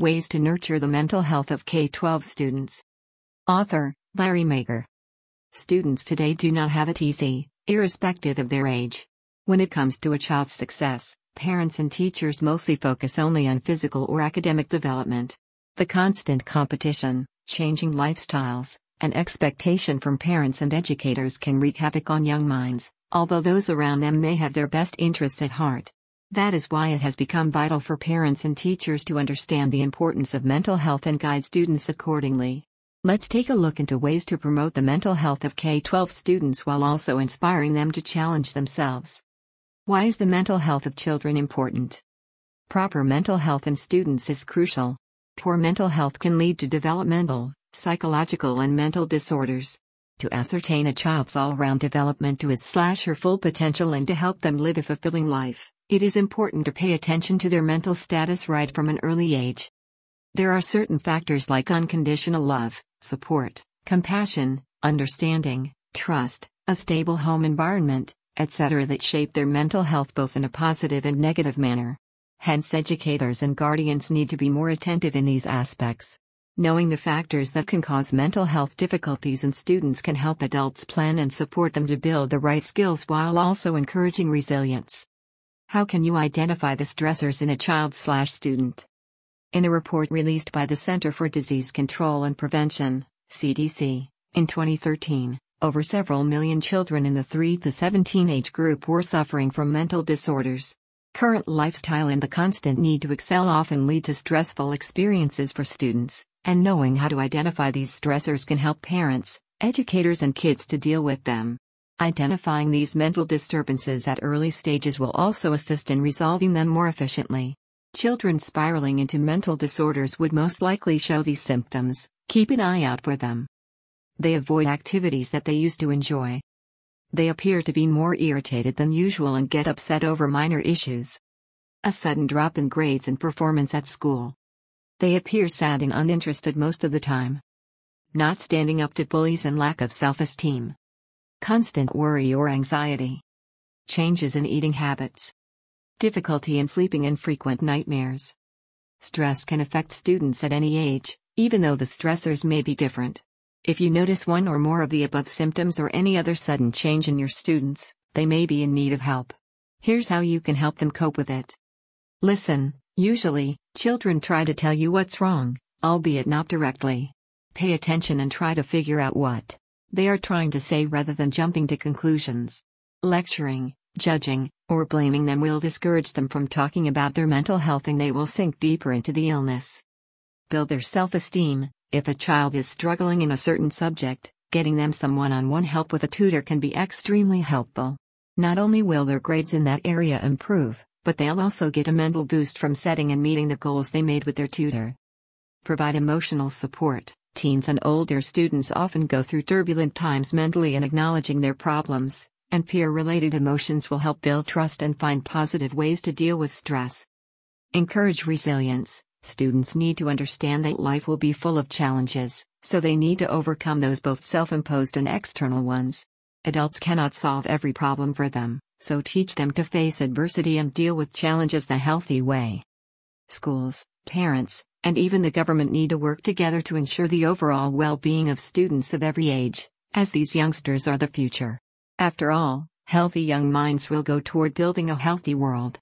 Ways to Nurture the Mental Health of K 12 Students. Author Larry Mager. Students today do not have it easy, irrespective of their age. When it comes to a child's success, parents and teachers mostly focus only on physical or academic development. The constant competition, changing lifestyles, and expectation from parents and educators can wreak havoc on young minds, although those around them may have their best interests at heart. That is why it has become vital for parents and teachers to understand the importance of mental health and guide students accordingly. Let's take a look into ways to promote the mental health of K 12 students while also inspiring them to challenge themselves. Why is the mental health of children important? Proper mental health in students is crucial. Poor mental health can lead to developmental, psychological, and mental disorders. To ascertain a child's all round development to his slash her full potential and to help them live a fulfilling life, it is important to pay attention to their mental status right from an early age. There are certain factors like unconditional love, support, compassion, understanding, trust, a stable home environment, etc., that shape their mental health both in a positive and negative manner. Hence, educators and guardians need to be more attentive in these aspects. Knowing the factors that can cause mental health difficulties in students can help adults plan and support them to build the right skills while also encouraging resilience. How can you identify the stressors in a child slash student? In a report released by the Center for Disease Control and Prevention, CDC, in 2013, over several million children in the 3 to 17 age group were suffering from mental disorders. Current lifestyle and the constant need to excel often lead to stressful experiences for students, and knowing how to identify these stressors can help parents, educators, and kids to deal with them. Identifying these mental disturbances at early stages will also assist in resolving them more efficiently. Children spiraling into mental disorders would most likely show these symptoms, keep an eye out for them. They avoid activities that they used to enjoy. They appear to be more irritated than usual and get upset over minor issues. A sudden drop in grades and performance at school. They appear sad and uninterested most of the time. Not standing up to bullies and lack of self esteem. Constant worry or anxiety. Changes in eating habits. Difficulty in sleeping and frequent nightmares. Stress can affect students at any age, even though the stressors may be different. If you notice one or more of the above symptoms or any other sudden change in your students, they may be in need of help. Here's how you can help them cope with it. Listen, usually, children try to tell you what's wrong, albeit not directly. Pay attention and try to figure out what they are trying to say rather than jumping to conclusions. Lecturing, judging, or blaming them will discourage them from talking about their mental health and they will sink deeper into the illness. Build their self esteem, if a child is struggling in a certain subject, getting them some one on one help with a tutor can be extremely helpful. Not only will their grades in that area improve, but they'll also get a mental boost from setting and meeting the goals they made with their tutor. Provide emotional support. Teens and older students often go through turbulent times mentally, and acknowledging their problems and peer related emotions will help build trust and find positive ways to deal with stress. Encourage resilience. Students need to understand that life will be full of challenges, so they need to overcome those both self imposed and external ones. Adults cannot solve every problem for them, so teach them to face adversity and deal with challenges the healthy way. Schools, parents, and even the government need to work together to ensure the overall well being of students of every age, as these youngsters are the future. After all, healthy young minds will go toward building a healthy world.